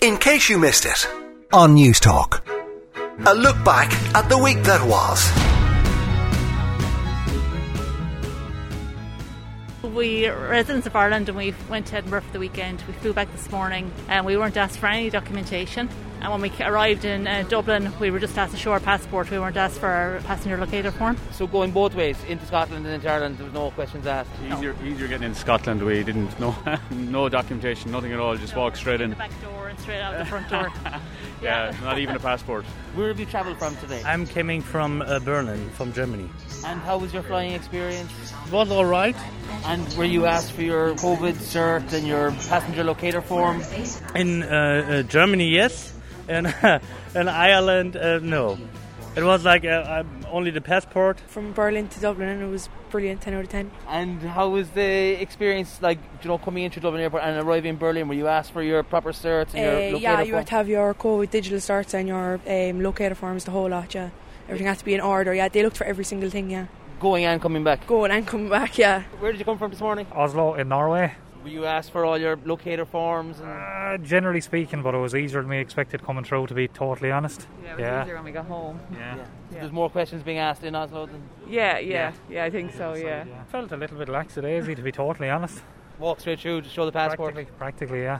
In case you missed it, on News Talk. A look back at the week that was. We residents of Ireland and we went to Edinburgh for the weekend. We flew back this morning and we weren't asked for any documentation. And when we arrived in uh, Dublin, we were just asked to show our passport. We weren't asked for our passenger locator form. So going both ways into Scotland and into Ireland, there was no questions asked. Easier, easier getting into Scotland. We didn't know no documentation, nothing at all. Just walk straight in. The back door and straight out the front door. Yeah, not even a passport. Where have you travelled from today? I'm coming from uh, Berlin, from Germany. And how was your flying experience? It was all right. And were you asked for your COVID cert and your passenger locator form? In uh, uh, Germany, yes. And in Ireland, uh, no. It was like uh, only the passport. From Berlin to Dublin, and it was brilliant, 10 out of 10. And how was the experience, like, you know, coming into Dublin Airport and arriving in Berlin? Were you asked for your proper certs and your Uh, locator yeah, you form? have to have your COVID digital certs and your um, locator forms, the whole lot, yeah. Everything has to be in order, yeah. They looked for every single thing, yeah. Going and coming back. Going and coming back, yeah. Where did you come from this morning? Oslo in Norway. Were you asked for all your locator forms? And Uh, generally speaking, but it was easier than we expected coming through, to be totally honest. Yeah, it was Yeah. easier when we got home. Yeah. So There's more questions being asked in Oslo than Yeah, yeah, yeah, I think so, yeah. Felt a little bit lackadaisy, to be totally honest. walk straight through to show the passport. Practically, practically yeah.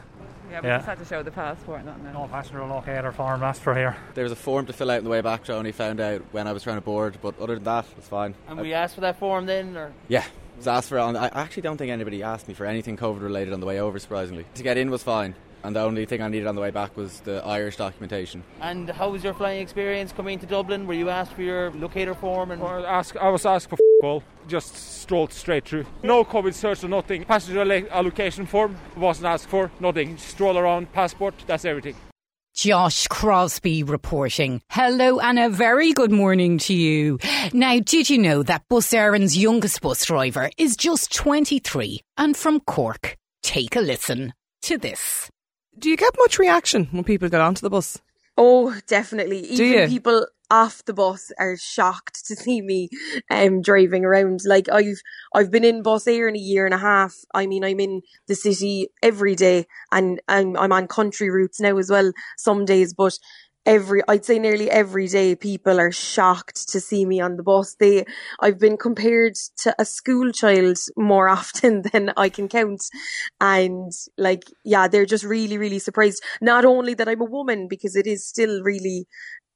Yeah, we Yeah. just had to show the passport, not now. No passenger locator form asked for here. There was a form to fill out on the way back, so I only found out when I was trying to board. But other than that, it's fine. And were you asked for that form then? Or Yeah, was asked for it. On, I actually don't think anybody asked me for anything COVID related on the way over. Surprisingly, to get in was fine, and the only thing I needed on the way back was the Irish documentation. And how was your flying experience coming to Dublin? Were you asked for your locator form? And Well, ask, I was asked for f- all, just strolled straight through. No COVID cert or nothing. Passenger allocation form wasn't asked for, nothing. Stroll around, passport, that's everything. Josh Crosby reporting. Hello and a very good morning to you. Now, did you know that Bus Éireann's youngest bus driver is just 23 and from Cork? Take a listen to this. Do you get much reaction when people get onto the bus? Oh, definitely. Do Even you? people off the bus are shocked to see me um driving around. Like I've I've been in Bus Éireann a year and a half. I mean I'm in the city every day and I'm I'm on country routes now as well some days, but every I'd say nearly every day people are shocked to see me on the bus. They I've been compared to a school child more often than I can count. And like yeah, they're just really, really surprised. Not only that I'm a woman, because it is still really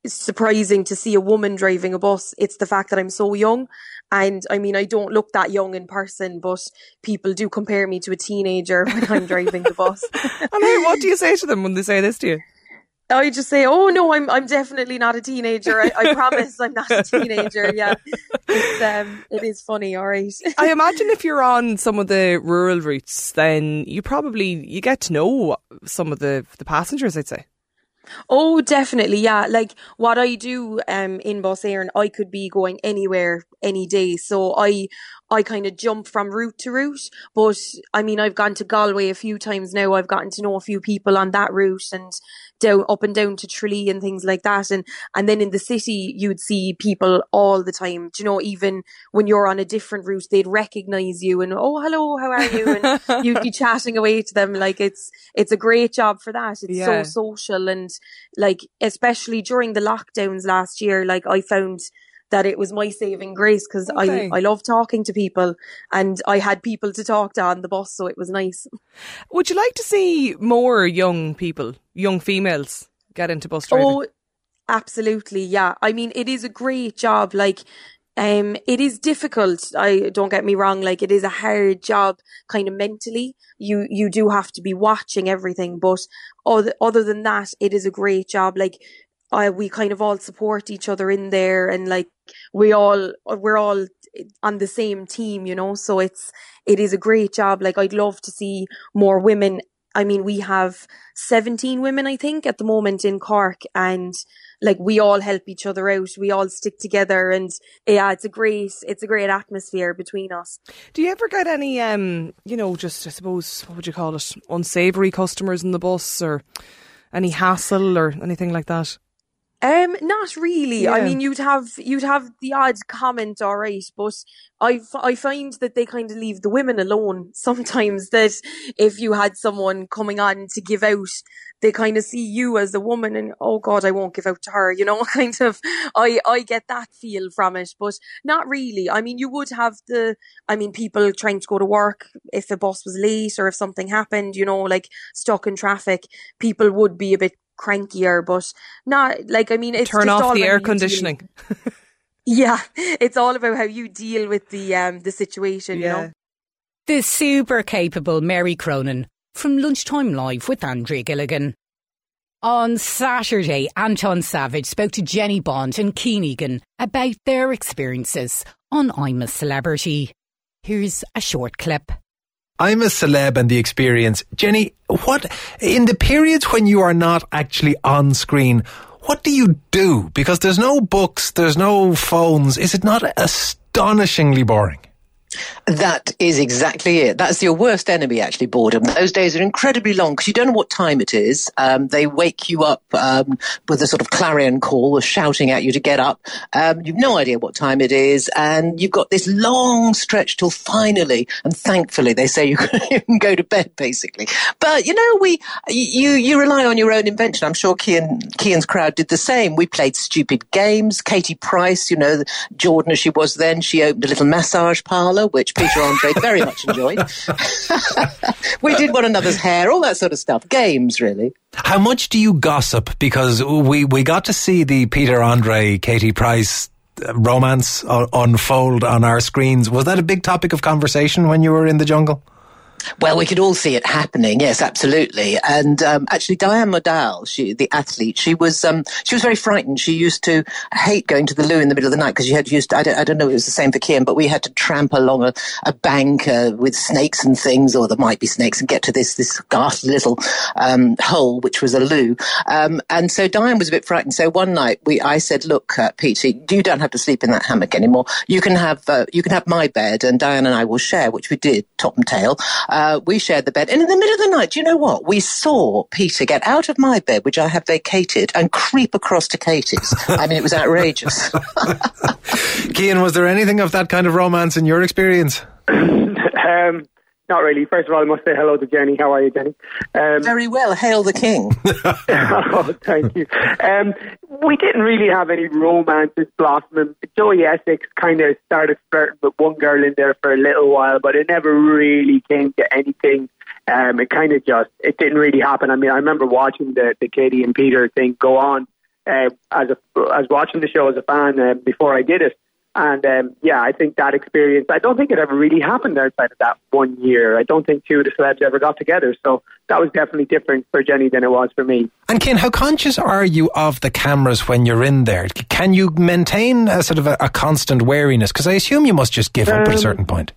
surprising to see a woman driving a bus. It's the fact that I'm so young. And I mean, I don't look that young in person, but people do compare me to a teenager when I'm driving the bus. And hey, what do you say to them when they say this to you? I just say, "Oh no, I'm I'm definitely not a teenager. I, I promise, I'm not a teenager." Yeah, it's um, it is funny. All right. I imagine if you're on some of the rural routes, then you probably you get to know some of the the passengers. I'd say. Oh, definitely, yeah. Like what I do um in Air, and I could be going anywhere any day. So I I kind of jump from route to route. But I mean, I've gone to Galway a few times now. I've gotten to know a few people on that route and down up and down to Tralee and things like that. And and then in the city, you'd see people all the time. Do you know, even when you're on a different route, they'd recognize you and oh, hello, how are you? And you'd be chatting away to them. Like it's it's a great job for that. It's Yeah. so social and like especially during the lockdowns last year like i found that it was my saving grace because Okay. i i love talking to people and i had people to talk to on the bus so it was nice Would you like to see more young people, young females, get into bus driving? oh absolutely yeah i mean it is a great job like um it is difficult i don't get me wrong like it is a hard job kind of mentally you you do have to be watching everything but other, other than that it is a great job like I, we kind of all support each other in there and like we all we're all on the same team you know? So it's it is a great job. Like i'd love to see more women. I mean we have 17 women i think at the moment in cork and like we all help each other out. We all stick together and yeah it's a great it's a great atmosphere between us. Do you ever get any, um, you know, just I suppose what would you call it, unsavoury customers in the bus, or any hassle or anything like that? Um, not really. I mean, you'd have you'd have the odd comment, all right, but I I find that they kind of leave the women alone sometimes. That if you had someone coming on to give out, they kind of see you as a woman, and oh God, I won't give out to her. You know, kind of. I I get that feel from it, but not really. I mean, you would have the. I mean, people trying to go to work if the bus was late or if something happened. You know, like stuck in traffic, people would be a bit crankier, but not like I mean, it's Turn just off all the air how you deal- conditioning. Yeah, it's all about how you deal with the um the situation. You know. The super capable Mary Cronin from Lunchtime Live with Andrea Gilligan. On Saturday, Anton Savage spoke to Jenny Bond and Kian Egan about their experiences on I'm a Celebrity. Here's a short clip. I'm a celeb and the experience. Jenny, what, in the periods when you are not actually on screen, what do you do? Because there's no books, there's no phones. Is it not astonishingly boring? That is exactly it. That's your worst enemy, actually, boredom. Those days are incredibly long because you don't know what time it is. Um, they wake you up um, with a sort of clarion call, shouting at you to get up. Um, you've no idea what time it is, and you've got this long stretch till finally, and thankfully, they say you can go to bed, basically. But you know, we you you rely on your own invention. I'm sure Kian Kian's crowd did the same. We played stupid games. Katie Price, you know, Jordan as she was then, she opened a little massage parlor, which Peter Andre very much enjoyed. we did one another's hair, all that sort of stuff. Games, really. How much do you gossip? Because we, we got to see the Peter Andre, Katie Price uh, romance uh, unfold on our screens. Was that a big topic of conversation when you were in the jungle? Well, we could all see it happening. Yes, absolutely. And um, actually, Diane Modahl, she, the athlete, she was um, she was very frightened. She used to hate going to the loo in the middle of the night because she had used. I don't, I don't know. It was the same for Kian, but we had to tramp along a, a bank uh, with snakes and things, or there might be snakes, and get to this this ghastly little um, hole, which was a loo. Um, and so Diane was a bit frightened. So one night, we I said, "Look, uh, you don't have to sleep in that hammock anymore. You can have uh, you can have my bed, and Diane and I will share," which we did, top and tail. Uh, we shared the bed. And in the middle of the night, do you know what? We saw Peter get out of my bed, which I have vacated, and creep across to Katie's. I mean, it was outrageous. Kian, was there anything of that kind of romance in your experience? um, not really. First of all, I must say hello to Jenny. How are you, Jenny? Um, Very well. Hail the king. oh, thank you. Um, we didn't really have any romances blossoming. Joey Essex kind of started flirting with one girl in there for a little while, but it never really came to anything. Um, it kind of just it didn't really happen. I mean, I remember watching the the Katie and Peter thing go on uh, as a as watching the show as a fan uh, before I did it. And um, yeah, I think that experience, I don't think it ever really happened outside of that one year. I don't think two of the celebs ever got together. So that was definitely different for Jenny than it was for me. And Ken, how conscious are you of the cameras when you're in there? Can you maintain a sort of a, a constant wariness? Because I assume you must just give up at a Um, certain point.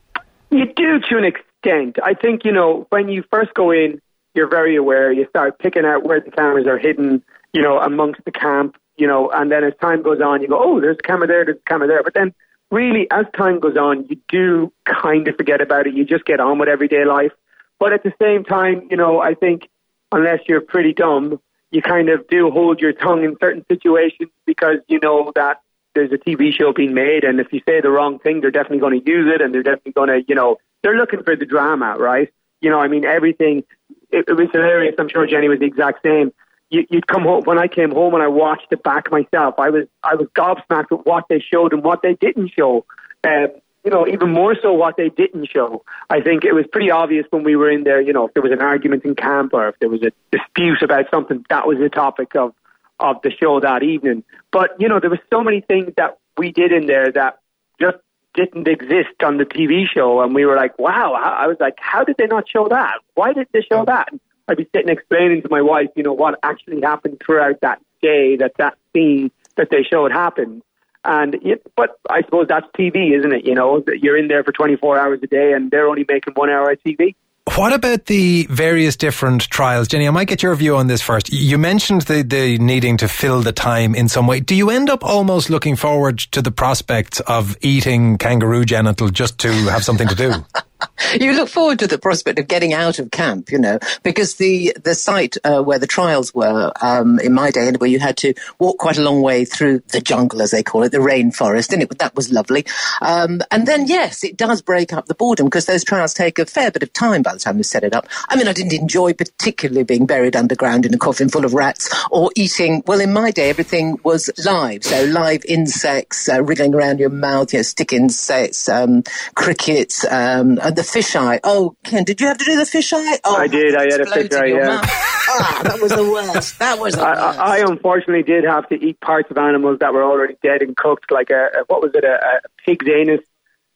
You do to an extent. I think, you know, when you first go in, you're very aware. You start picking out where the cameras are hidden, you know, amongst the camp, you know, and then as time goes on, you go, oh, there's a camera there, there's a camera there. But then really, as time goes on, you do kind of forget about it. You just get on with everyday life. But at the same time, you know, I think unless you're pretty dumb, you kind of do hold your tongue in certain situations because you know that there's a TV show being made, and if you say the wrong thing, they're definitely going to use it, and they're definitely going to, you know, they're looking for the drama, right? You know, I mean, everything. It, it was hilarious. I'm sure Jenny was the exact same. You, you'd come home when I came home and I watched it back myself. I was I was gobsmacked with what they showed and what they didn't show. Uh, you know, even more so what they didn't show. I think it was pretty obvious when we were in there. You know, if there was an argument in camp or if there was a dispute about something, that was the topic of of the show that evening. But you know, there were so many things that we did in there that just didn't exist on the TV show, and we were like, "Wow!" I was like, "How did they not show that? Why did they show that?" I'd be sitting explaining to my wife, you know, what actually happened throughout that day, that that scene that they showed happened. And it, but I suppose that's TV, isn't it? You know, that you're in there for 24 hours a day, and they're only making one hour of TV. What about the various different trials? Jenny, I might get your view on this first. You mentioned the, the needing to fill the time in some way. Do you end up almost looking forward to the prospect of eating kangaroo genital just to have something to do? you look forward to the prospect of getting out of camp, you know, because the the site uh, where the trials were um, in my day, anyway, you had to walk quite a long way through the jungle, as they call it, the rainforest, and it that was lovely. Um, and then, yes, it does break up the boredom because those trials take a fair bit of time by the time you set it up. I mean, I didn't enjoy particularly being buried underground in a coffin full of rats or eating. Well, in my day, everything was live, so live insects uh, wriggling around your mouth, you know, stick insects, um, crickets, um, and the fish eye. Oh, Ken, did you have to do the fish eye? Oh, I did. I had a exploded fish eye, yeah. ah, that was the worst. That was the I, worst. I, I unfortunately did have to eat parts of animals that were already dead and cooked, like a, a what was it, a, a pig's anus,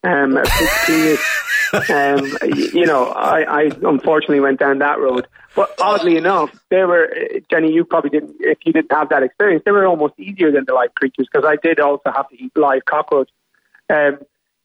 um, a pig's penis. Um, you know, I, I unfortunately went down that road. But oddly enough, they were Jenny. You probably didn't, if you didn't have that experience, they were almost easier than the live creatures because I did also have to eat live cockroaches. Um,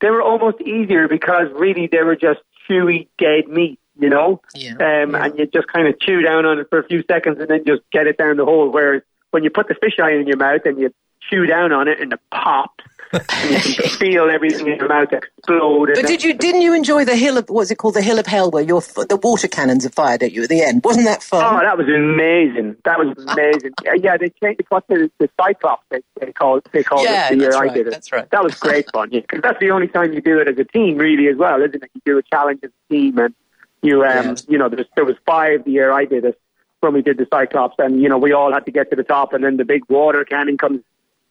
they were almost easier because really they were just chewy dead meat, you know. Um, and you just kind of chew down on it for a few seconds and then just get it down the hole. Whereas when you put the fish eye in your mouth and you chew down on it and it pops, and you can feel everything in your mouth explode. But did you didn't you enjoy the hill of what's it called the hill of hell where your the water cannons are fired at you at the end? Wasn't that fun? Oh, that was amazing. That was amazing. Yeah, yeah, they changed what the, the Cyclops they, they called they called Yeah, it the year that's I did it. that's right. That was great fun. Yeah, because that's the only time you do it as a team, really, as well, isn't it? You do a challenge as a team, and you um, you know, there, was, there was five the year I did it when we did the Cyclops, and you know, we all had to get to the top, and then the big water cannon comes.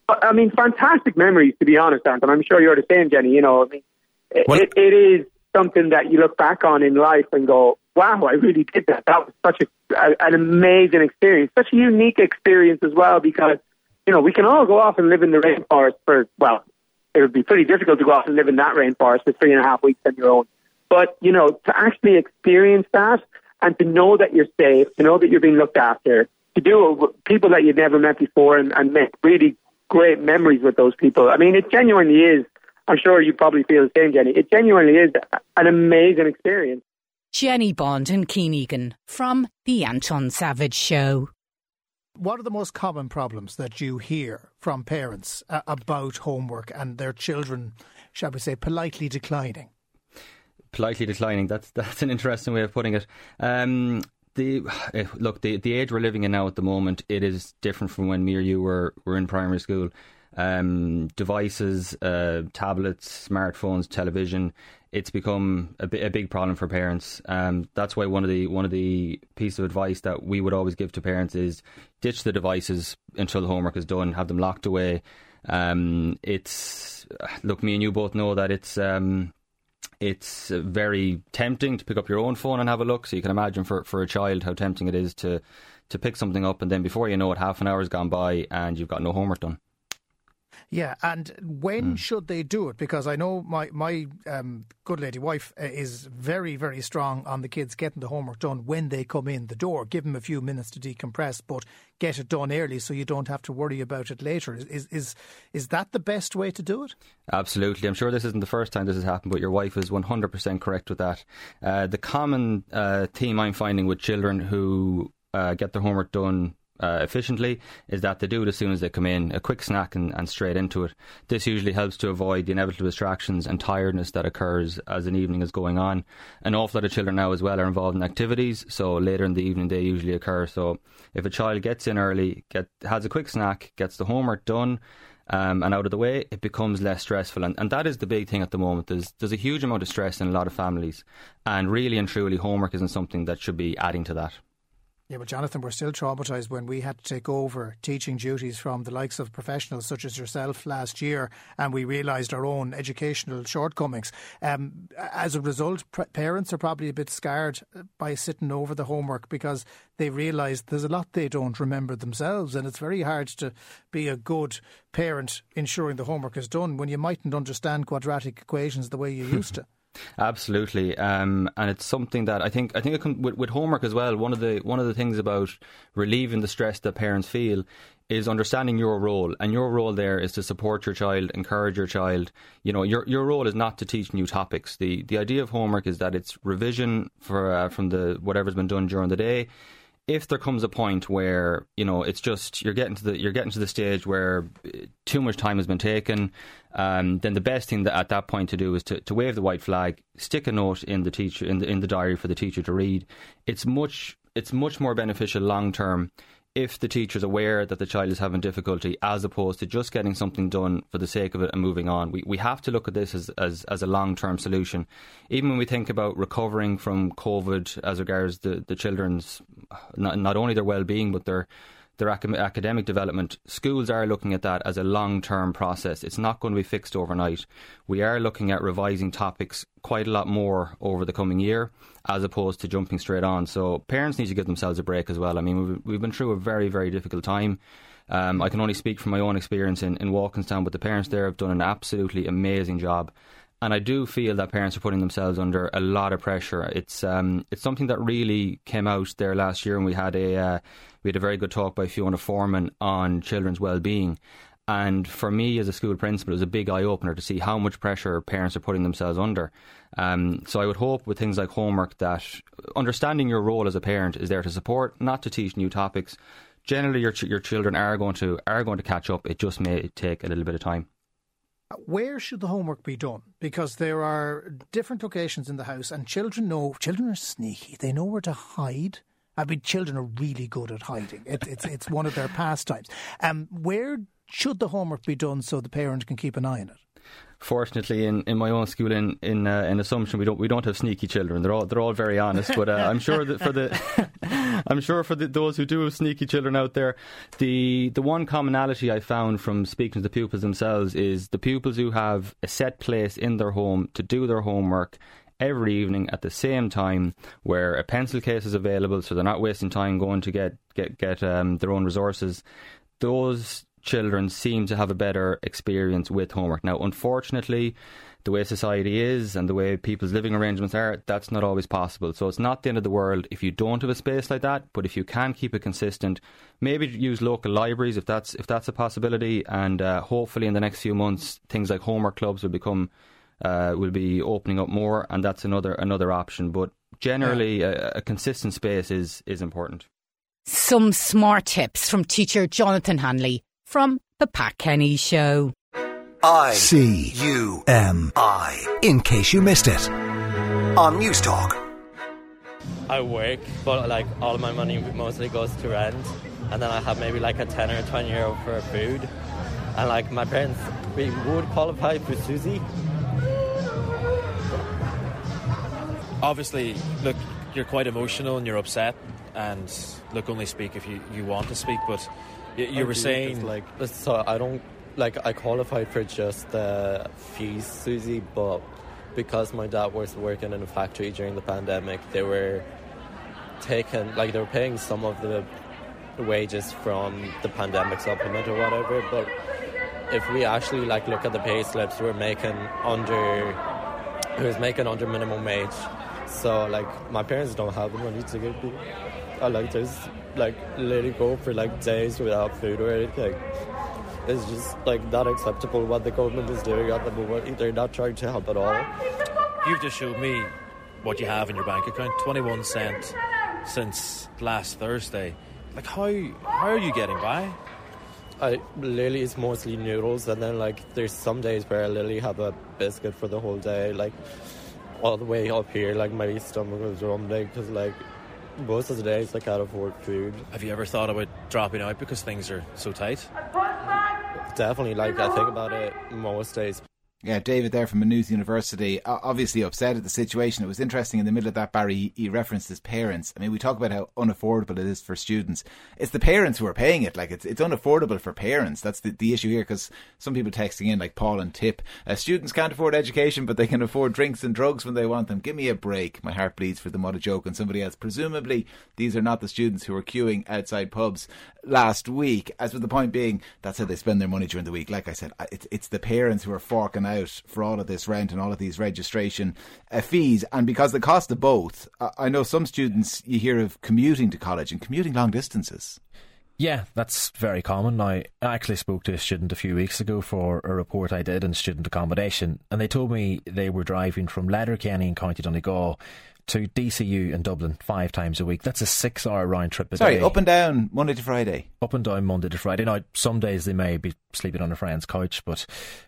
I mean, fantastic memories, to be honest, Anton. I'm sure you're the same, Jenny. You know, I mean, it, it, it is something that you look back on in life and go, wow, I really did that. That was such a, a, an amazing experience, such a unique experience as well, because, you know, we can all go off and live in the rainforest for, well, it would be pretty difficult to go off and live in that rainforest for three and a half weeks on your own. But, you know, to actually experience that and to know that you're safe, to know that you're being looked after, to do it with people that you've never met before and, and make really great memories with those people. I mean, it genuinely is. I'm sure you probably feel the same, Jenny. It genuinely is an amazing experience. Jenny Bond and Kian Egan from The Anton Savage Show. What are the most common problems that you hear from parents uh, about homework and their children, shall we say, politely declining? politely declining. That's that's an interesting way of putting it. Um, the eh, look, the the age we're living in now at the moment, it is different from when me or you were were in primary school. Um, devices, uh, tablets, smartphones, television. It's become a, bi- a big problem for parents. Um, that's why one of the one of the piece of advice that we would always give to parents is ditch the devices until the homework is done. Have them locked away. Um, it's look, me and you both know that it's. It's uh, very tempting to pick up your own phone and have a look. So you can imagine for, for a child how tempting it is to, to pick something up and then before you know it, half an hour has gone by and you've got no homework done. Yeah, and when should they do it? Because I know my my um, good lady wife uh, is very very strong on the kids getting the homework done when they come in the door. Give them a few minutes to decompress, but get it done early so you don't have to worry about it later. Is is is that the best way to do it? Absolutely. I'm sure this isn't the first time this has happened, but your wife is 100% correct with that. Uh, the common uh, theme I'm finding with children who uh, get their homework done uh, efficiently is that they do it as soon as they come in, a quick snack and, and straight into it. This usually helps to avoid the inevitable distractions and tiredness that occurs as an evening is going on. An awful lot of children now as well are involved in activities, so later in the evening they usually occur. So if a child gets in early, get has a quick snack, gets the homework done, um, and out of the way, it becomes less stressful. And, and that is the big thing at the moment. There's, there's a huge amount of stress in a lot of families. And really and truly, homework isn't something that should be adding to that. Yeah, but Jonathan, we're still traumatised when we had to take over teaching duties from the likes of professionals such as yourself last year, and we realised our own educational shortcomings. Um, as a result, pr- parents are probably a bit scarred by sitting over the homework because they realise there's a lot they don't remember themselves, and it's very hard to be a good parent ensuring the homework is done when you mightn't understand quadratic equations the way you used to. Absolutely, um, and it's something that I think I think it can, with, with homework as well. One of the one of the things about relieving the stress that parents feel is understanding your role, and your role there is to support your child, encourage your child. You know, your your role is not to teach new topics. the The idea of homework is that it's revision for uh, from the whatever's been done during the day. If there comes a point where you know it's just you're getting to the you're getting to the stage where uh, too much time has been taken, um, then the best thing that at that point to do is to, to wave the white flag, stick a note in the teacher in the in the diary for the teacher to read. It's much it's much more beneficial long term if the teacher is aware that the child is having difficulty as opposed to just getting something done for the sake of it and moving on. We, we have to look at this as, as, as a long term solution. Even when we think about recovering from COVID as regards the, the children's, not, not only their well being, but their their academic development, schools are looking at that as a long term process. It's not going to be fixed overnight. We are looking at revising topics quite a lot more over the coming year as opposed to jumping straight on. So parents need to give themselves a break as well. I mean, we've, we've been through a very, very difficult time. Um, I can only speak from my own experience in, in Walkinstown, but the parents there have done an absolutely amazing job. And I do feel that parents are putting themselves under a lot of pressure. It's um, it's something that really came out there last year, and we had a uh, we had a very good talk by Fiona Foreman on children's well-being. And for me, as a school principal, it was a big eye opener to see how much pressure parents are putting themselves under. Um, so I would hope with things like homework that understanding your role as a parent is there to support, not to teach new topics. Generally, your ch- your children are going to are going to catch up. It just may take a little bit of time. Where should the homework be done? Because there are different locations in the house, and children know children are sneaky. They know where to hide. I mean, children are really good at hiding. It, it's it's one of their pastimes. Um, where should the homework be done so the parent can keep an eye on it? Fortunately, in, in my own school in in, uh, in Assumption, we don't we don't have sneaky children. They're all they're all very honest. But uh, I'm sure that for the I'm sure for the, those who do have sneaky children out there, the the one commonality I found from speaking to the pupils themselves is the pupils who have a set place in their home to do their homework every evening at the same time where a pencil case is available so they're not wasting time going to get get get um, their own resources those children seem to have a better experience with homework. Now, unfortunately, the way society is and the way people's living arrangements are, that's not always possible. So it's not the end of the world if you don't have a space like that. But if you can keep it consistent, maybe use local libraries if that's if that's a possibility. And uh, hopefully, in the next few months, things like homework clubs will become uh, will be opening up more, and that's another another option. But generally, a, a consistent space is is important. Some smart tips from teacher Jonathan Hanley from The Pat Kenny Show. I C U M I. In case you missed it. On News Talk. I work, but like all my money mostly goes to rent, and then I have maybe like a ten or twenty euro for food, and like my parents we would qualify for SUSI. Obviously, look, you're quite emotional and you're upset, and look, only speak if you, you want to speak, but you, you were saying like so uh, I don't like I qualified for just the fees, SUSI, but because my dad was working in a factory during the pandemic, they were taking like they were paying some of the wages from the pandemic supplement or whatever. But if we actually like look at the pay slips, we're making under it was making under minimum wage. So like my parents don't have the money to give me. Uh, I like this like let it go for like days without food or anything. It's just like not acceptable what the government is doing at the moment. They're not trying to help at all. You've just showed me what you have in your bank account, twenty one cent since last Thursday. Like how how are you getting by? I literally it's mostly noodles, and then like there's some days where I literally have a biscuit for the whole day, like all the way up here. Like my stomach is rumbling because like most of the days I can't afford food. Have you ever thought about dropping out because things are so tight? Definitely, like I think about it most days. Yeah, David there from Maynooth University, obviously upset at the situation. It was interesting in the middle of that, Barry, he referenced his parents. I mean, we talk about how unaffordable it is for students. It's the parents who are paying it. Like, it's it's unaffordable for parents. That's the, the issue here because some people texting in, like Paul and Tip, uh, students can't afford education, but they can afford drinks and drugs when they want them. Give me a break. My heart bleeds for them. What a joke. And somebody else, presumably, these are not the students who are queuing outside pubs last week. As with the point being, that's how they spend their money during the week. Like I said, it's, it's the parents who are forking out for all of this rent and all of these registration uh, fees. And because the cost of both, I know some students you hear of commuting to college and commuting long distances. Yeah, that's very common. I actually spoke to a student a few weeks ago for a report I did in student accommodation, and they told me they were driving from Letterkenny in County Donegal to DCU in Dublin five times a week. That's a six hour round trip a Sorry, day. up and down Monday to Friday. Up and down Monday to Friday. Now, some days they may be sleeping on a friend's couch, but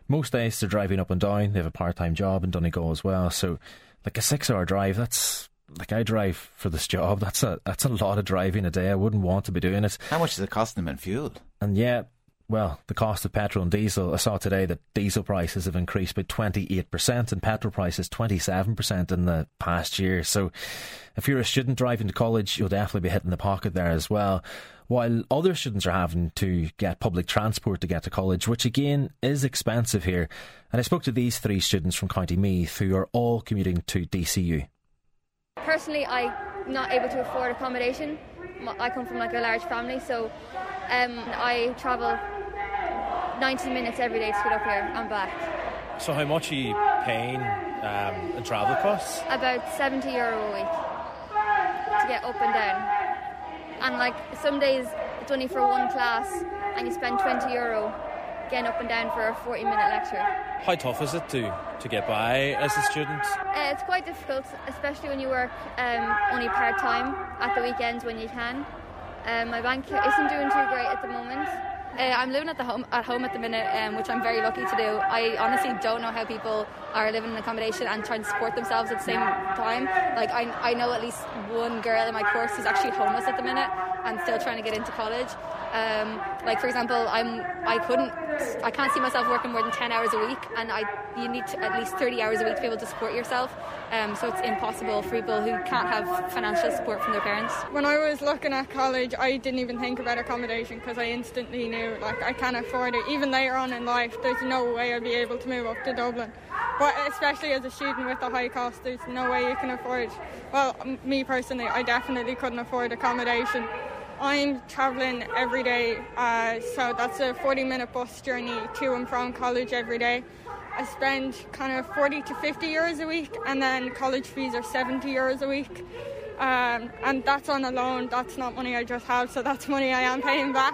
most days they're driving up and down. They have a part time job in Donegal as well. So, like a six hour drive, that's like I drive for this job. That's a that's a lot of driving a day. I wouldn't want to be doing it. How much does it costing them in fuel? And yeah, well, the cost of petrol and diesel. I saw today that diesel prices have increased by twenty eight percent, and petrol prices twenty seven percent in the past year. So, if you're a student driving to college, you'll definitely be hitting the pocket there as well. While other students are having to get public transport to get to college, which again is expensive here. And I spoke to these three students from County Meath who are all commuting to DCU. Personally, I'm not able to afford accommodation. I come from like a large family, so um, I travel 90 minutes every day to get up here and back. So how much are you paying um, in travel costs? About 70 euro a week to get up and down. And like some days it's only for one class, and you spend 20 euro getting up and down for a 40 minute lecture. How tough is it to, to get by as a student? Uh, it's quite difficult, especially when you work um, only part time at the weekends when you can. Um, my bank isn't doing too great at the moment. Uh, I'm living at the home at home at the minute, um, which I'm very lucky to do. I honestly don't know how people are living in accommodation and trying to support themselves at the same time. Like I, I know at least one girl in my course who's actually homeless at the minute and still trying to get into college. Um, like for example, I'm I couldn't I can't see myself working more than ten hours a week, and I you need to, at least thirty hours a week to be able to support yourself. Um, so it's impossible for people who can't have financial support from their parents. When I was looking at college, I didn't even think about accommodation because I instantly knew like I can't afford it. Even later on in life, there's no way I'd be able to move up to Dublin. But especially as a student with the high cost, there's no way you can afford. Well, me personally, I definitely couldn't afford accommodation. I'm travelling every day, uh, so that's a 40 minute bus journey to and from college every day. I spend kind of 40 to 50 euros a week, and then college fees are 70 euros a week. Um, and that's on a loan, that's not money I just have, so that's money I am paying back.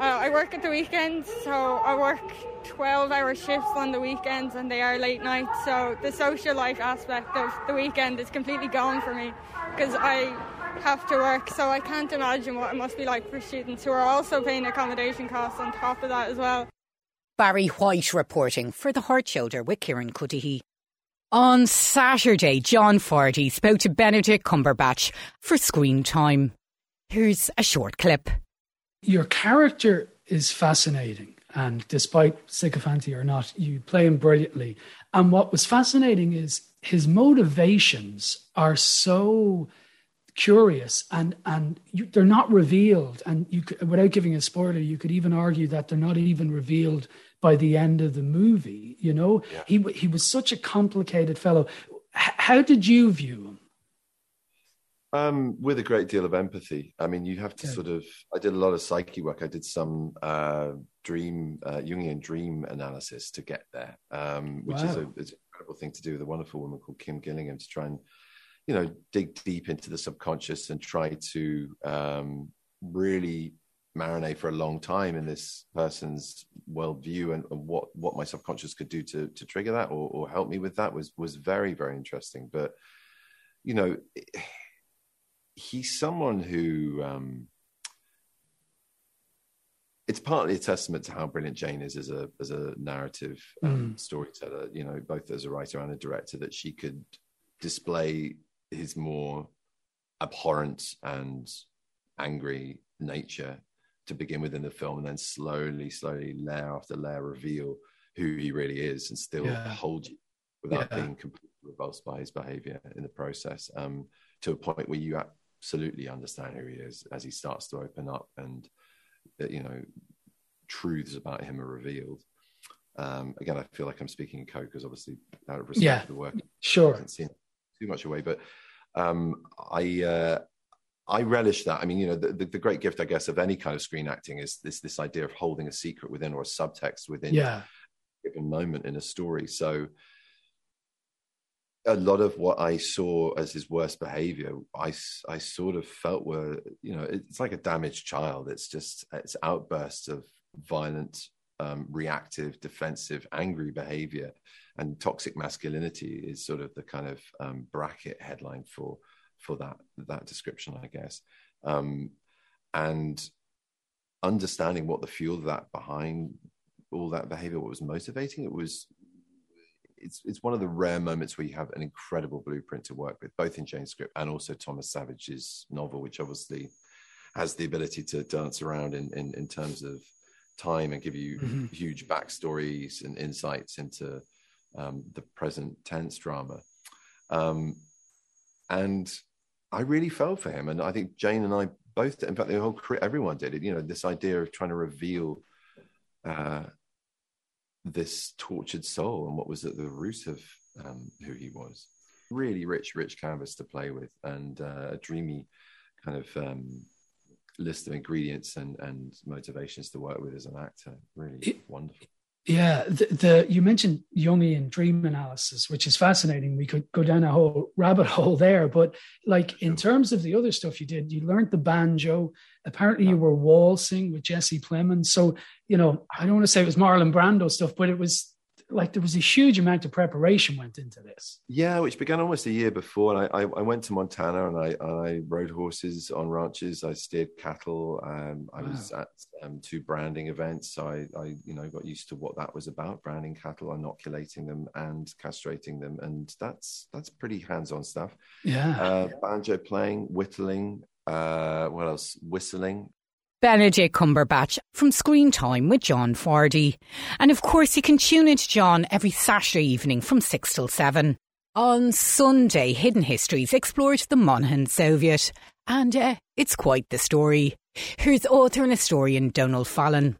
Uh, I work at the weekends, so I work 12 hour shifts on the weekends and they are late nights, so the social life aspect of the weekend is completely gone for me because I have to work, so I can't imagine what it must be like for students who are also paying accommodation costs on top of that as well. Barry White reporting for the Hard Shoulder with Kieran Cuddihy. On Saturday, John Fardy spoke to Benedict Cumberbatch for screen time. Here's a short clip. Your character is fascinating, and despite sycophancy or not, you play him brilliantly. And what was fascinating is his motivations are so curious and and you, they're not revealed and you could, without giving a spoiler you could even argue that they're not even revealed by the end of the movie you know yeah. he he was such a complicated fellow H- how did you view him um, with a great deal of empathy. I mean, you have to sort of. I did a lot of psyche work. I did some uh, dream, uh, Jungian dream analysis to get there, um, which wow. is, a, is an incredible thing to do with a wonderful woman called Kim Gillingham to try and you know dig deep into the subconscious and try to um, really marinate for a long time in this person's worldview and, and, what what my subconscious could do to to trigger that or, or help me with that was was very very interesting but you know he's someone who um, it's partly a testament to how brilliant Jane is as a as a narrative um, mm. storyteller. You know, both as a writer and a director, that she could display his more abhorrent and angry nature to begin with in the film, and then slowly, slowly, layer after layer, reveal who he really is, and still yeah. hold you without yeah. being completely repulsed by his behavior in the process. Um, to a point where you absolutely understand who he is as he starts to open up and uh, you know truths about him are revealed um, again i feel like i'm speaking in code because obviously out of respect yeah, for the work sure too much away but um, i uh, I relish that. I mean, you know, the, the, the, great gift, I guess, of any kind of screen acting is this this idea of holding a secret within or a subtext within yeah. a given moment in a story. So, a lot of what I saw as his worst behavior, I, I sort of felt were, you know, it's like a damaged child. It's just, it's outbursts of violent, um, reactive, defensive, angry behavior. And toxic masculinity is sort of the kind of um, bracket headline for for that that description, I guess. Um, and understanding what the fuel that behind all that behavior, what was motivating it was it's it's one of the rare moments where you have an incredible blueprint to work with, both in Jane's script and also Thomas Savage's novel, which obviously has the ability to dance around in in, in terms of time and give you mm-hmm. huge backstories and insights into um, the present tense drama. Um, and I really fell for him, and I think Jane and I both. In fact, the whole everyone did it. You know, this idea of trying to reveal uh, this tortured soul and what was at the root of um, who he was. Really rich, rich canvas to play with, and uh, a dreamy kind of um, list of ingredients and, and motivations to work with as an actor. Really it, wonderful. Yeah, the, the, you mentioned Jungian dream analysis, which is fascinating. We could go down a whole rabbit hole there, but like in terms of the other stuff you did, you learned the banjo. Apparently, you were waltzing with Jesse Plemons. So you know, I don't want to say it was Marlon Brando stuff, but it was like there was a huge amount of preparation went into this. Yeah, which began almost a year before. And I, I, I went to Montana and I, I rode horses on ranches. I steered cattle. Um, I wow. was at um, two branding events. So I, I, you know, got used to what that was about: branding cattle, inoculating them, and castrating them. And that's that's pretty hands-on stuff. Yeah, uh, banjo playing, whittling. Uh, what else? Whistling. Benedict Cumberbatch from Screen Time with John Fardy. And of course, you can tune into John every Saturday evening from 6 till 7. On Sunday, Hidden Histories explored the Monaghan Soviet. And uh, it's quite the story. Here's author and historian Donal Fallon.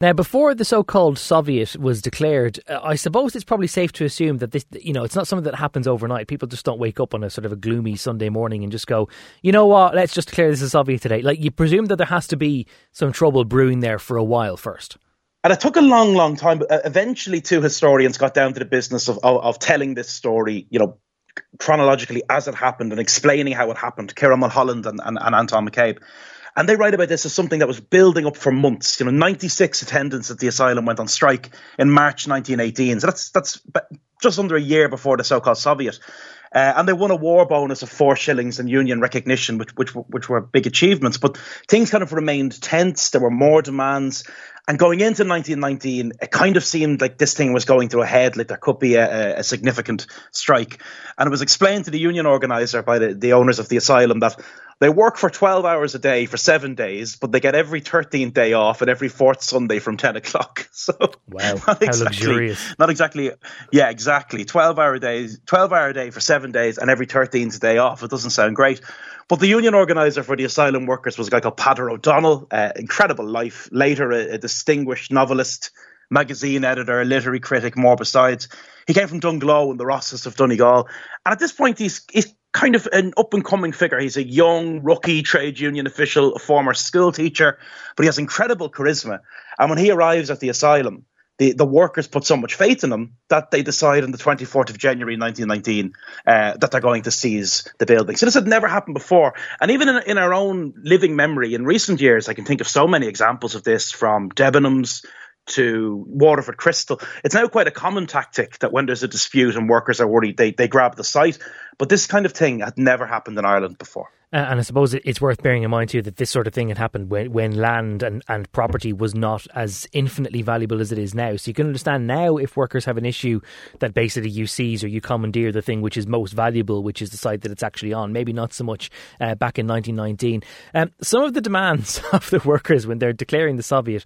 Now, before the so-called Soviet was declared, uh, I suppose it's probably safe to assume that this, you know, it's not something that happens overnight. People just don't wake up on a sort of a gloomy Sunday morning and just go, you know what, let's just declare this a Soviet today. Like, you presume that there has to be some trouble brewing there for a while first. And it took a long, long time, but uh, eventually two historians got down to the business of, of, of telling this story, you know, chronologically as it happened and explaining how it happened. Ciarán Mulholland and, and, and Anton McCabe. And they write about this as something that was building up for months. You know, 96 attendants at the asylum went on strike in March 1918. So that's that's just under a year before the so-called Soviet. Uh, and they won a war bonus of four shillings and union recognition, which, which which were big achievements. But things kind of remained tense. There were more demands, and going into 1919, it kind of seemed like this thing was going to a head, like there could be a, a significant strike. And it was explained to the union organizer by the, the owners of the asylum that they work for 12 hours a day for seven days, but they get every 13th day off and every fourth Sunday from 10 o'clock. So, wow, not exactly, how luxurious. Not exactly, yeah, exactly. 12 hour days, 12 hour a day for seven days and every 13th day off. It doesn't sound great. But the union organizer for the asylum workers was a guy called Peadar O'Donnell, uh, incredible life. Later, a, a distinguished novelist, magazine editor, literary critic, more besides. He came from Dungloe and the Rosses of Donegal. And at this point, he's, he's kind of an up and coming figure. He's a young rookie trade union official, a former school teacher, but he has incredible charisma. And when he arrives at the asylum, the, the workers put so much faith in him that they decide on the 24th of January 1919 uh, that they're going to seize the building. So this had never happened before. And even in, in our own living memory in recent years, I can think of so many examples of this from Debenhams to Waterford Crystal. It's now quite a common tactic that when there's a dispute and workers are worried, they, they grab the site. But this kind of thing had never happened in Ireland before. Uh, and I suppose it's worth bearing in mind too that this sort of thing had happened when, when land and, and property was not as infinitely valuable as it is now. So you can understand now if workers have an issue that basically you seize or you commandeer the thing which is most valuable, which is the site that it's actually on. Maybe not so much uh, back in 1919. Um, some of the demands of the workers when they're declaring the Soviet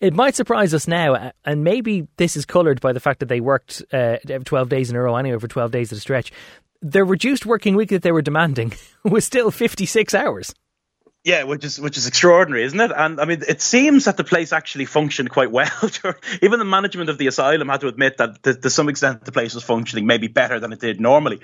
it might surprise us now, and maybe this is coloured by the fact that they worked uh, 12 days in a row anyway for 12 days at a stretch. The reduced working week that they were demanding was still 56 hours. Yeah, which is which is extraordinary, isn't it? And I mean, it seems that the place actually functioned quite well. Even the management of the asylum had to admit that to, to, some extent the place was functioning maybe better than it did normally.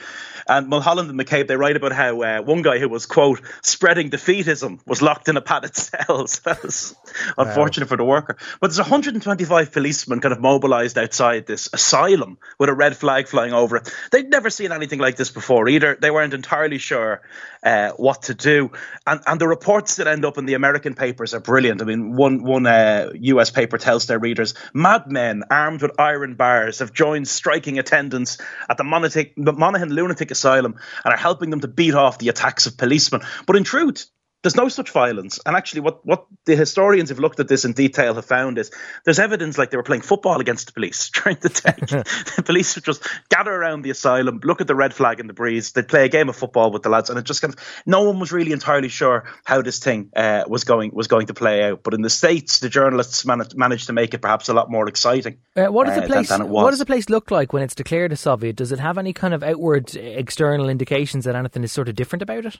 And Mulholland and McCabe they write about how uh, one guy who was quote spreading defeatism was locked in a padded cell. So that was wow. unfortunate for the worker. But there's 125 policemen kind of mobilised outside this asylum with a red flag flying over it. They'd never seen anything like this before either. They weren't entirely sure uh, what to do, and and the report reports that end up in the American papers are brilliant. I mean, one one uh, U.S. paper tells their readers, "Madmen armed with iron bars have joined striking attendants at the Monaghan Lunatic Asylum and are helping them to beat off the attacks of policemen." But in truth, there's no such violence. And actually, what, what the historians who've looked at this in detail have found is there's evidence like they were playing football against the police during the day. the police would just gather around the asylum, look at the red flag in the breeze. They'd play a game of football with the lads, and it just kind of no one was really entirely sure how this thing uh, was going was going to play out. But in the states, the journalists managed, managed to make it perhaps a lot more exciting. Uh, what does the uh, place? Than, than what does the place look like when it's declared a Soviet? Does it have any kind of outward external indications that anything is sort of different about it?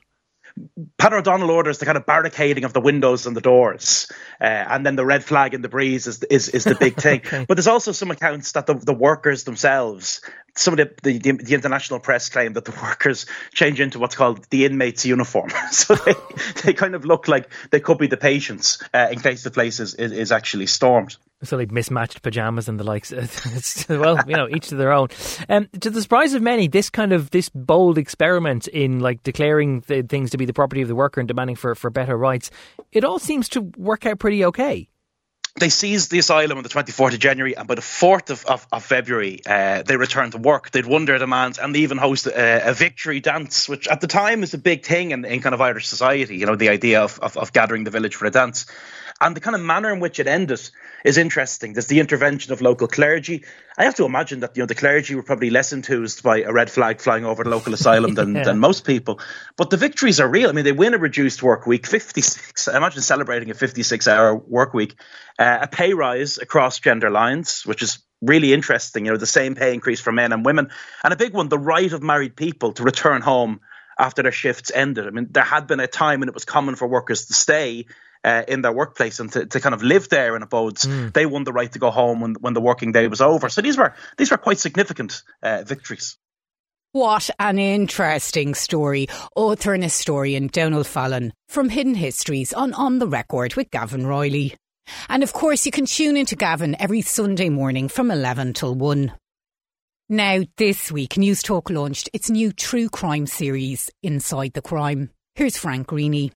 Peadar O'Donnell orders the kind of barricading of the windows and the doors, uh, and then the red flag in the breeze is is, is the big thing. okay. But there's also some accounts that the, the workers themselves, some of the, the, the international press claim that the workers change into what's called the inmates uniform, so they they kind of look like they could be the patients uh, in case the place is, is, is actually stormed. So like mismatched pajamas and the likes. well, you know, each to their own. Um, to the surprise of many, this kind of this bold experiment in like declaring things to be the property of the worker and demanding for for better rights, it all seems to work out pretty okay they seized the asylum on the 24th of January, and by the 4th of, of, of February, uh, they returned to work. They'd won their demands, and they even hosted a, a, victory dance, which at the time is a big thing in, in kind of Irish society. You know, the idea of, of, of gathering the village for a dance. And the kind of manner in which it ended is interesting. There's the intervention of local clergy. I have to imagine that you know the clergy were probably less enthused by a red flag flying over the local asylum than, yeah. than most people. But the victories are real. I mean, they win a reduced work week, 56. I imagine celebrating a 56 hour work week, uh, a pay rise across gender lines, which is really interesting. You know, the same pay increase for men and women, and a big one: the right of married people to return home after their shifts ended. I mean, there had been a time when it was common for workers to stay uh, in their workplace and to, to kind of live there in abodes. Mm. They won the right to go home when, when the working day was over. So these were these were quite significant uh, victories. What an interesting story. Author and historian Donal Fallon from Hidden Histories on On the Record with Gavin Reilly. And of course, you can tune into Gavin every Sunday morning from 11 till 1. Now, this week, Newstalk launched its new true crime series, Inside the Crime. Here's Frank Greaney.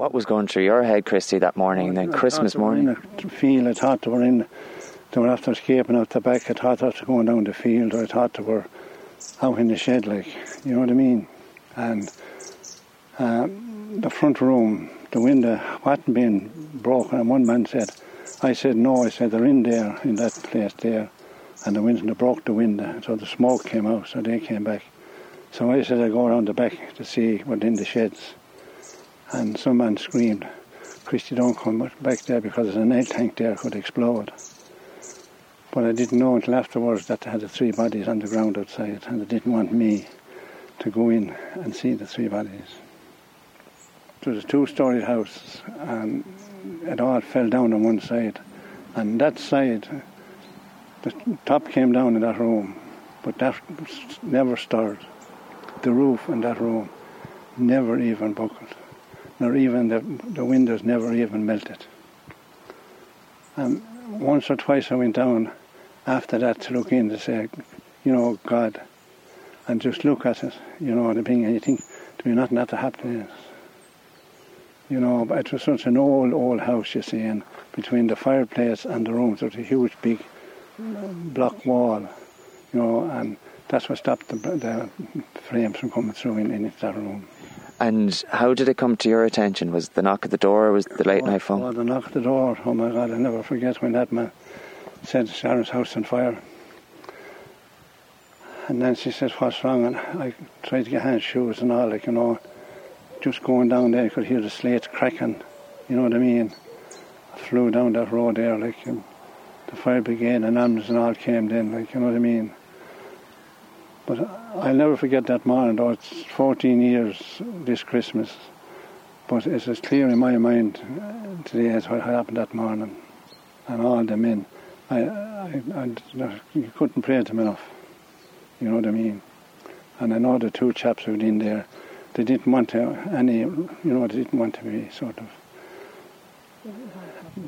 What was going through your head, Christy, that morning, then Christmas morning? I field. I thought they were in, they were after escaping out the back. I thought they were going down the field. I thought they were out in the shed, like, you know what I mean? And uh, the front room, the window hadn't been broken. And one man said, I said, no, I said, they're in there, in that place there. And the window broke the window, so the smoke came out, so they came back. So I said, I go around the back to see what in the sheds and some man screamed, Christy, don't come back there because there's an air tank there could explode. But I didn't know until afterwards that they had the three bodies on the ground outside and they didn't want me to go in and see the three bodies. It was a two-storey house and it all fell down on one side. And that side, the top came down in that room, but that never stirred. The roof in that room never even buckled nor even the, the windows never even melted. And once or twice I went down after that to look in to say, you know, God, and just look at it, you know, the thing, and you to be nothing that happening. You know, but it was such an old, old house, you see, and between the fireplace and the rooms, there was a huge, big mm, block wall, you know, and that's what stopped the, the flames from coming through in, in that room. And how did it come to your attention? Was the knock at the door? Was the late night phone? Oh, the knock at the door. Oh my God! I never forget when that man said Sharon's house on fire. And then she said, "What's wrong?" And I tried to get hand shoes and all, like you know, just going down there, you could hear the slates cracking. You know what I mean? I flew down that road there, like the fire brigade and ambulance and all came in, like you know what I mean. But I'll never forget that morning, though it's 14 years this Christmas. But it's as clear in my mind uh, today as what happened that morning, and all the men. I, I, I, you couldn't pray to them enough. You know what I mean? And I know the two chaps who were in there, they didn't want to any, you know, they didn't want to be sort of.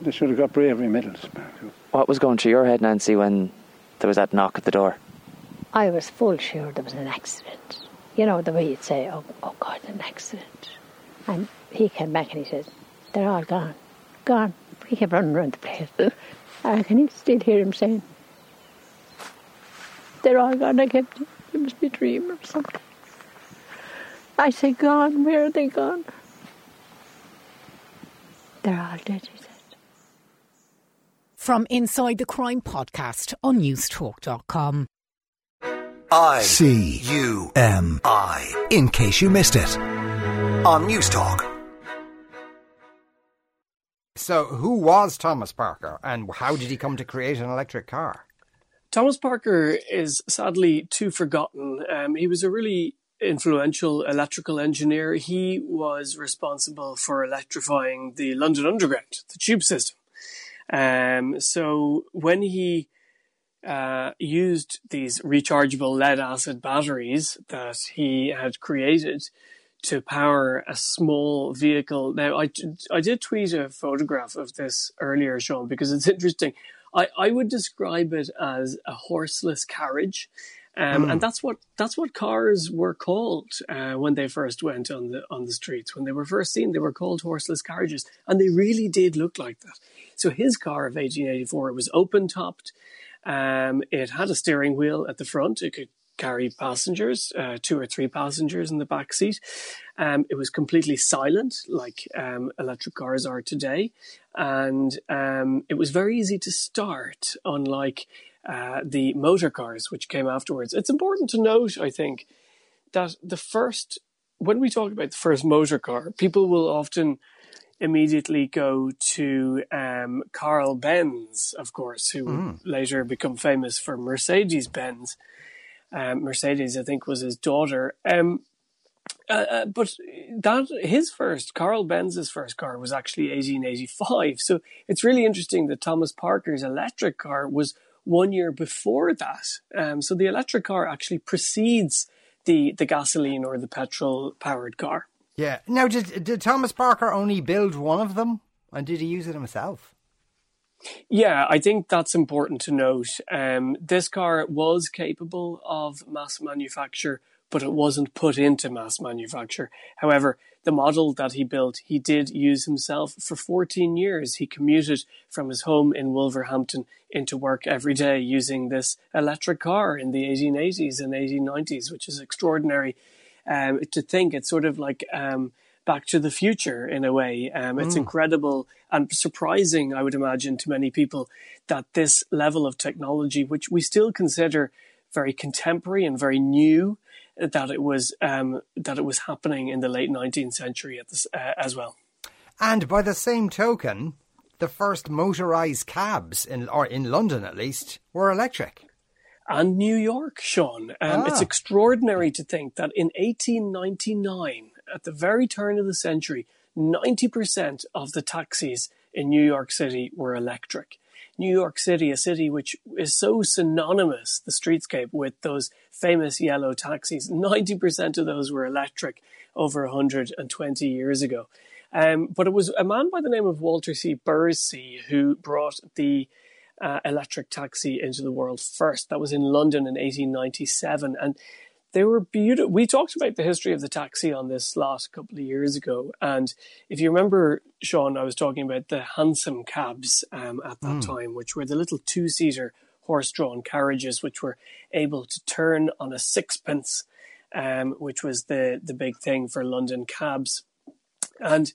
They should have got bravery medals. What was going through your head, Nancy, when there was that knock at the door? I was full sure there was an accident. You know, the way you'd say, oh, oh God, an accident. And he came back and he said, they're all gone. Gone. He kept running around the place. I can still hear him saying, they're all gone. I kept, it must be a dream or something. I said, gone. Where are they gone? They're all dead, he said. From Inside the Crime podcast on newstalk.com. I C U M I. In case you missed it. On Newstalk. So, who was Thomas Parker and how did he come to create an electric car? Thomas Parker is sadly too forgotten. Um, he was a really influential electrical engineer. He was responsible for electrifying the London Underground, the tube system. Um, so when he uh, used these rechargeable lead acid batteries that he had created to power a small vehicle. Now, I, I did tweet a photograph of this earlier, Sean, because it's interesting. I, I would describe it as a horseless carriage. Um, mm. And that's what that's what cars were called uh, when they first went on the on the streets. When they were first seen, they were called horseless carriages, and they really did look like that. So his car of 1884 it was open topped. Um, it had a steering wheel at the front. It could carry passengers, uh, two or three passengers in the back seat. Um, it was completely silent, like um, electric cars are today, and um, it was very easy to start, unlike uh, the motor cars which came afterwards. It's important to note, I think, that the first, when we talk about the first motor car, people will often immediately go to um, Carl Benz, of course, who mm. would later become famous for Mercedes Benz um, Mercedes, I think, was his daughter. Um, uh, uh, but that his first, Carl Benz's first car was actually 1885. So it's really interesting that Thomas Parker's electric car was one year before that. Um, so the electric car actually precedes the the gasoline or the petrol powered car. Yeah. Now, did did Thomas Parker only build one of them, and did he use it himself? Yeah, I think that's important to note. Um, this car was capable of mass manufacture, but it wasn't put into mass manufacture. However, the model that he built, he did use himself for 14 years. He commuted from his home in Wolverhampton into work every day using this electric car in the 1880s and 1890s, which is extraordinary um, to think. It's sort of like um, Back to the Future in a way. Um, it's mm. incredible and surprising, I would imagine, to many people that this level of technology, which we still consider very contemporary and very new, that it was um, that it was happening in the late 19th century this, uh, as well. And by the same token, the first motorized cabs in or in London at least were electric. And New York, Sean. Um, ah. It's extraordinary to think that in 1899, at the very turn of the century, 90% of the taxis in New York City were electric. New York City, a city which is so synonymous, the streetscape, with those famous yellow taxis, 90% of those were electric over 120 years ago. Um, but it was a man by the name of Walter C. Bersey who brought the uh, electric taxi into the world first. That was in London in 1897. And they were beautiful. We talked about the history of the taxi on this slot a couple of years ago, and if you remember, Sean, I was talking about the hansom cabs um, at that mm. time, which were the little two-seater horse-drawn carriages, which were able to turn on a sixpence, um, which was the the big thing for London cabs, and.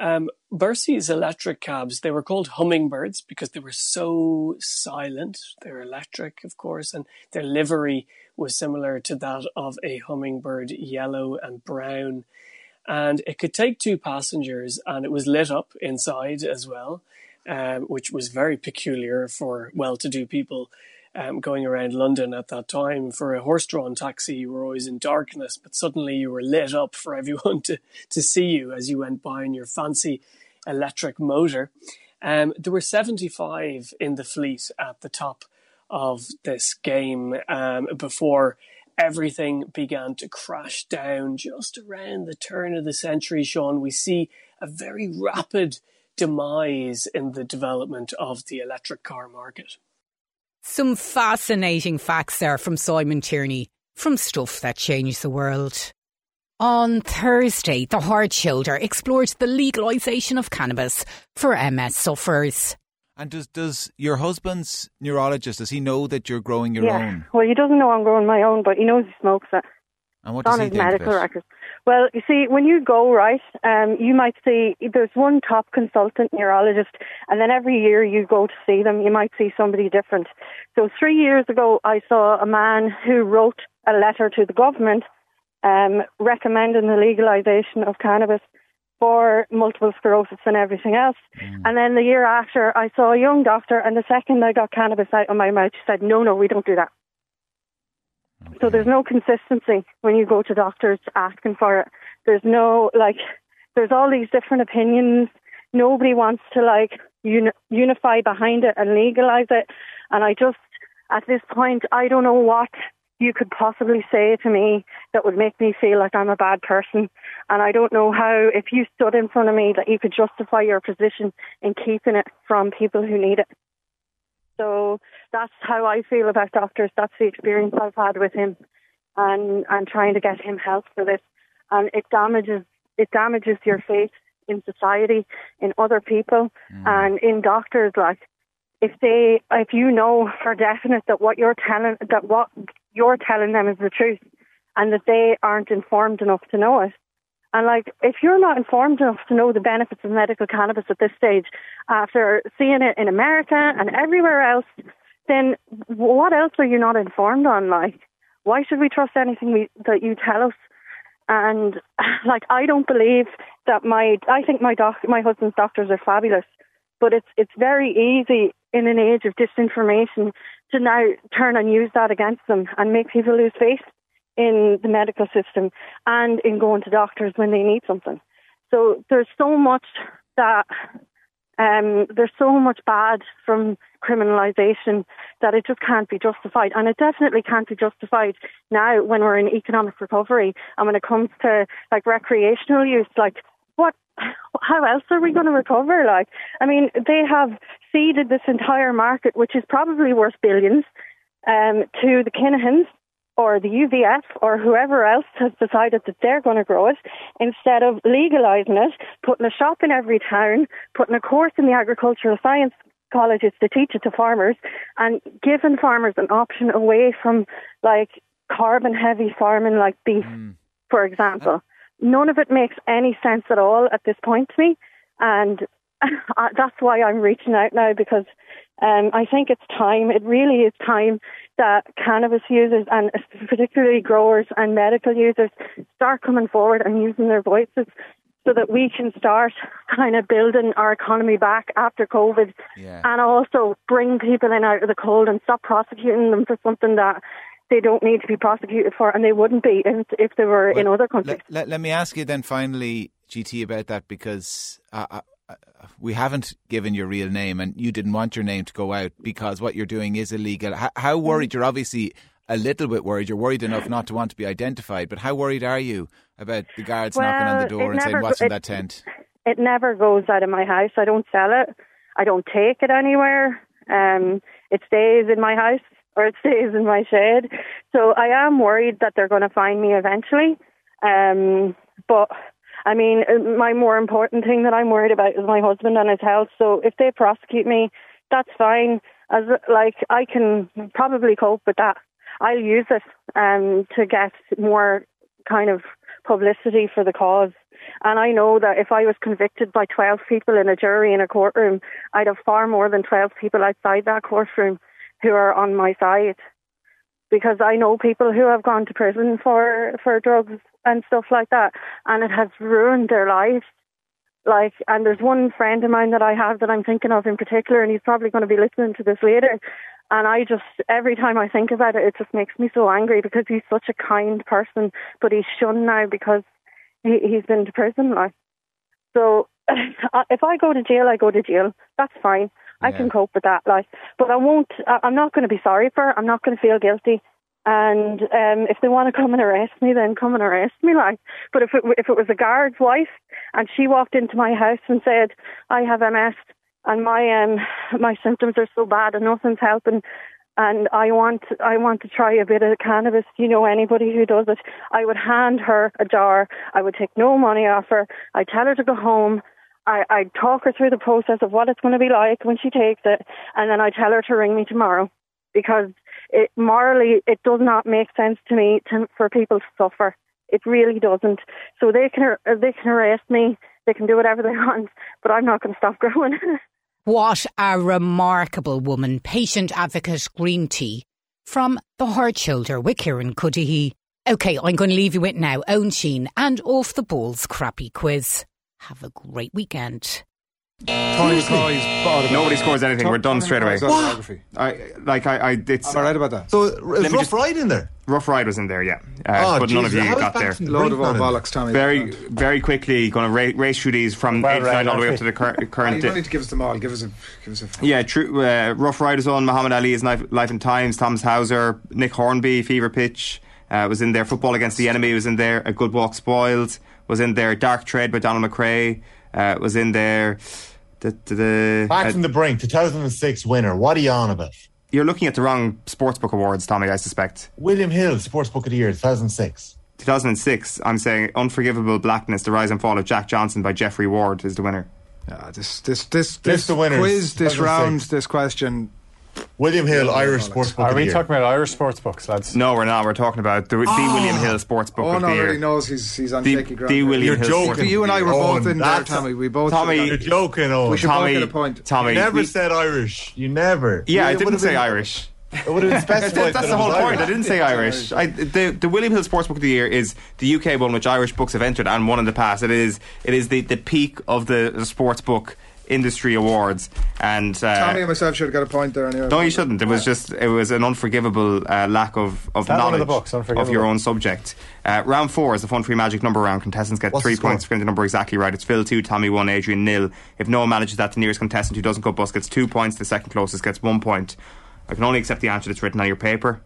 Um, Bersey's electric cabs, they were called hummingbirds because they were so silent. They're electric, of course, and their livery was similar to that of a hummingbird, yellow and brown. And it could take two passengers, and it was lit up inside as well, um, which was very peculiar for well to do people um, going around London at that time. For a horse drawn taxi, you were always in darkness, but suddenly you were lit up for everyone to, to see you as you went by in your fancy electric motor. Um, there were 75 in the fleet at the top of this game um, before everything began to crash down just around the turn of the century, Sean. We see a very rapid demise in the development of the electric car market. Some fascinating facts there from Simon Tierney from Stuff That Changed the World. On Thursday, the Hard Shoulder explored the legalisation of cannabis for MS sufferers. And does does your husband's neurologist does he know that you're growing your yeah. own? Well, he doesn't know I'm growing my own, but he knows he smokes it. And what It's does on he his medical records. Well, you see, when you go right, um, you might see there's one top consultant neurologist, and then every year you go to see them, you might see somebody different. So three years ago, I saw a man who wrote a letter to the government um, recommending the legalisation of cannabis for multiple sclerosis and everything else. Mm. And then the year after, I saw a young doctor, and the second I got cannabis out of my mouth, she said, "No, no, we don't do that." So there's no consistency when you go to doctors asking for it. There's no like, there's all these different opinions. Nobody wants to like uni- unify behind it and legalize it. And I just, at this point, I don't know what you could possibly say to me that would make me feel like I'm a bad person. And I don't know how, if you stood in front of me, that you could justify your position in keeping it from people who need it. So that's how I feel about doctors. That's the experience I've had with him, and and trying to get him help for this. And it damages it damages your faith in society, in other people, hmm. and in doctors. Like if they, if you know for definite that what you're telling that what you're telling them is the truth, and that they aren't informed enough to know it. And like, if you're not informed enough to know the benefits of medical cannabis at this stage, after seeing it in America and everywhere else, then what else are you not informed on? Like, why should we trust anything we, that you tell us? And like, I don't believe that my, I think my doc, my husband's doctors are fabulous, but it's it's very easy in an age of disinformation to now turn and use that against them and make people lose faith in the medical system and in going to doctors when they need something. So there's so much that um, there's so much bad from criminalisation that it just can't be justified, and it definitely can't be justified now when we're in economic recovery and when it comes to like recreational use. Like, what? How else are we going to recover? Like, I mean, they have seeded this entire market, which is probably worth billions, um, to the Kinahans or the UVF or whoever else has decided that they're going to grow it instead of legalising it, putting a shop in every town, putting a course in the agricultural science colleges to teach it to farmers and giving farmers an option away from like carbon heavy farming like beef, hmm. for example. None of it makes any sense at all at this point to me. And uh, that's why I'm reaching out now because um, I think it's time, it really is time that cannabis users and particularly growers and medical users start coming forward and using their voices so that we can start kind of building our economy back after COVID and also bring people in out of the cold and stop prosecuting them for something that they don't need to be prosecuted for and they wouldn't be if, if they were in other countries. Let, let, let me ask you then finally, GT, about that because uh, we haven't given your real name and you didn't want your name to go out because what you're doing is illegal. How, how worried? You're obviously a little bit worried. You're worried enough not to want to be identified, but how worried are you about the guards knocking on the door and saying, "What's in that tent?" It never goes out of my house. I don't sell it. I don't take it anywhere. Um, it stays in my house or it stays in my shed. So I am worried that they're going to find me eventually. Um, but I mean, uh, my more important thing that I'm worried about is my husband and his health. So if they prosecute me, that's fine. As like I can probably cope with that. I'll use it um, to get more kind of publicity for the cause. And I know that if I was convicted by 12 people in a jury in a courtroom, I'd have far more than 12 people outside that courtroom who are on my side. Because I know people who have gone to prison for, for drugs and stuff like that, and it has ruined their lives. Like, and there's one friend of mine that I have that I'm thinking of in particular, and he's probably going to be listening to this later. And I just, every time I think about it, it just makes me so angry because he's such a kind person, but he's shunned now because he, he's been to prison. Like, so if I go to jail, I go to jail. That's fine. I can cope with that. Like, but I won't. I- I'm not going to be sorry for. It. I'm not going to feel guilty. And um, if they want to come and arrest me, then come and arrest me. Like, but if it if it was a guard's wife and she walked into my house and said, "I have MS and my um my symptoms are so bad and nothing's helping," and I want I want to try a bit of cannabis. You know, anybody who does it, I would hand her a jar. I would take no money off her. I tell her to go home. I I talk her through the process of what it's going to be like when she takes it, and then I tell her to ring me tomorrow because it morally it does not make sense to me to, for people to suffer. It really doesn't. So they can they can arrest me. They can do whatever they want, but I'm not going to stop growing. What a remarkable woman, patient advocate green tea from the Hard Shoulder with Kieran Cuddihy. Okay, I'm going to leave you with now Owen Sheen and off the balls crappy quiz. Have a great weekend. Tony McCoy's. Nobody scores anything. We're done straight away. What? I like I, I it's. Am I right about that? So is Rough Ride in there? Rough Ride was in there, yeah. Uh, Oh, but none of you got there. Baxton Load of old Brink not in bollocks, Tommy. Very, very quickly, going to ra- race through these from Well, 89 right, all the way up to the cur- You don't need to give us them all. Give us a. Give us a. Yeah, true. Uh, Rough Riders on Muhammad Ali's Life, Life and Times, Thomas Hauser, Nick Hornby, Fever Pitch uh, was in there. Football Against the Enemy was in there. A Good Walk Spoiled was in there. Dark Trade by Donald McRae uh, was in there. The, the, the, Back uh, from the brink, 2006 winner. What are you on about? you're looking at the wrong Sportsbook Awards, Tommy, I suspect. William Hill, Sportsbook of the Year, 2006. 2006, I'm saying Unforgivable Blackness, The Rise and Fall of Jack Johnson by Geoffrey Ward is the winner. Ah, this, this, this, List this the winners. quiz, this round, this question. William Hill, Irish Sportsbook Are of we Year. talking about Irish sports books, lads? No, we're not. We're talking about the, the Oh! William Hill Sportsbook Owen of the Year. already knows he's, he's on The- shaky ground. the there. William You're Hill joking. But You and I were Owen, both in there, that's- Tommy. We both. Tommy- got- You're joking, Owen. We should Tommy- both get a point. Tommy, You never we- said Irish. You never. Yeah, I didn't say been- Irish. It would have been specified. That's, that's that the whole was point. Irish. I didn't say Irish. I, the the William Hill Sportsbook of the Year is the UK one, which Irish books have entered and won in the past. It is it is the, the peak of the, the sports book industry awards. And uh, Tommy and myself should have got a point there. Anyway. no, you shouldn't. It was just it was an unforgivable uh, lack of, of that one of knowledge books? of your own subject. Uh, round four is the fun free magic number round. Contestants get What's three points for getting the number exactly right. It's Phil two, Tommy one, Adrian nil. If no one manages that, the nearest contestant who doesn't cut bus gets two points. The second closest gets one point. I can only accept the answer that's written on your paper,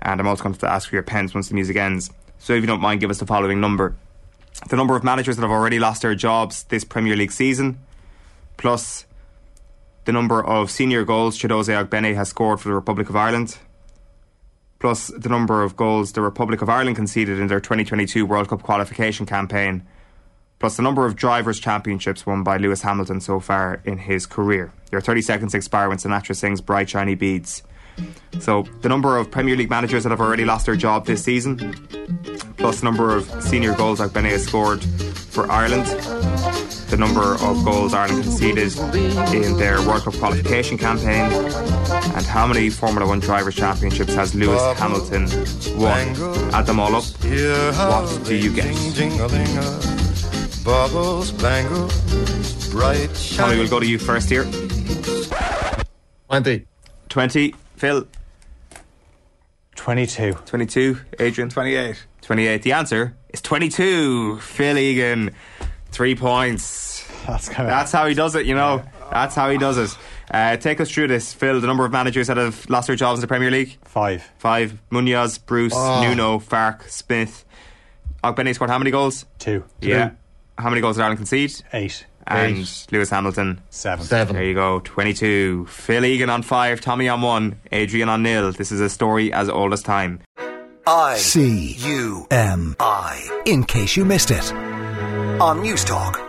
and I'm also going to have to ask for your pens once the music ends. So if you don't mind, give us the following number: the number of managers that have already lost their jobs this Premier League season, plus the number of senior goals Chiedozie Ogbene has scored for the Republic of Ireland, plus the number of goals the Republic of Ireland conceded in their 2022 World Cup qualification campaign, plus the number of drivers' championships won by Lewis Hamilton so far in his career. Your 30 seconds expire when Sinatra sings Bright Shiny Beads. So, the number of Premier League managers that have already lost their job this season, plus the number of senior goals Ogbene has scored for Ireland, the number of goals Ireland conceded in their World Cup qualification campaign, and how many Formula One Drivers' Championships has Lewis Hamilton won? Add them all up. What do you get? Bubbles, bangles, bright Tommy, we'll go to you first here. 20. 20. Phil. 22. 22. Adrian. 28. 28. The answer is 22. Phil Egan. Three points. That's kind of. That's how he does it, you know. That's how he does it. Uh, take us through this, Phil. The number of managers that have lost their jobs in the Premier League? Five. Five. Munoz, Bruce, Oh. Nuno, Farke, Smith. Ogbene scored how many goals? Two. Yeah. How many goals did Ireland concede? Eight. And Eight. Lewis Hamilton? Seven. Seven. There you go, 22. Phil Egan on five, Tommy on one, Adrian on nil. This is a story as old as time. I C U M I. In case you missed it. On News Talk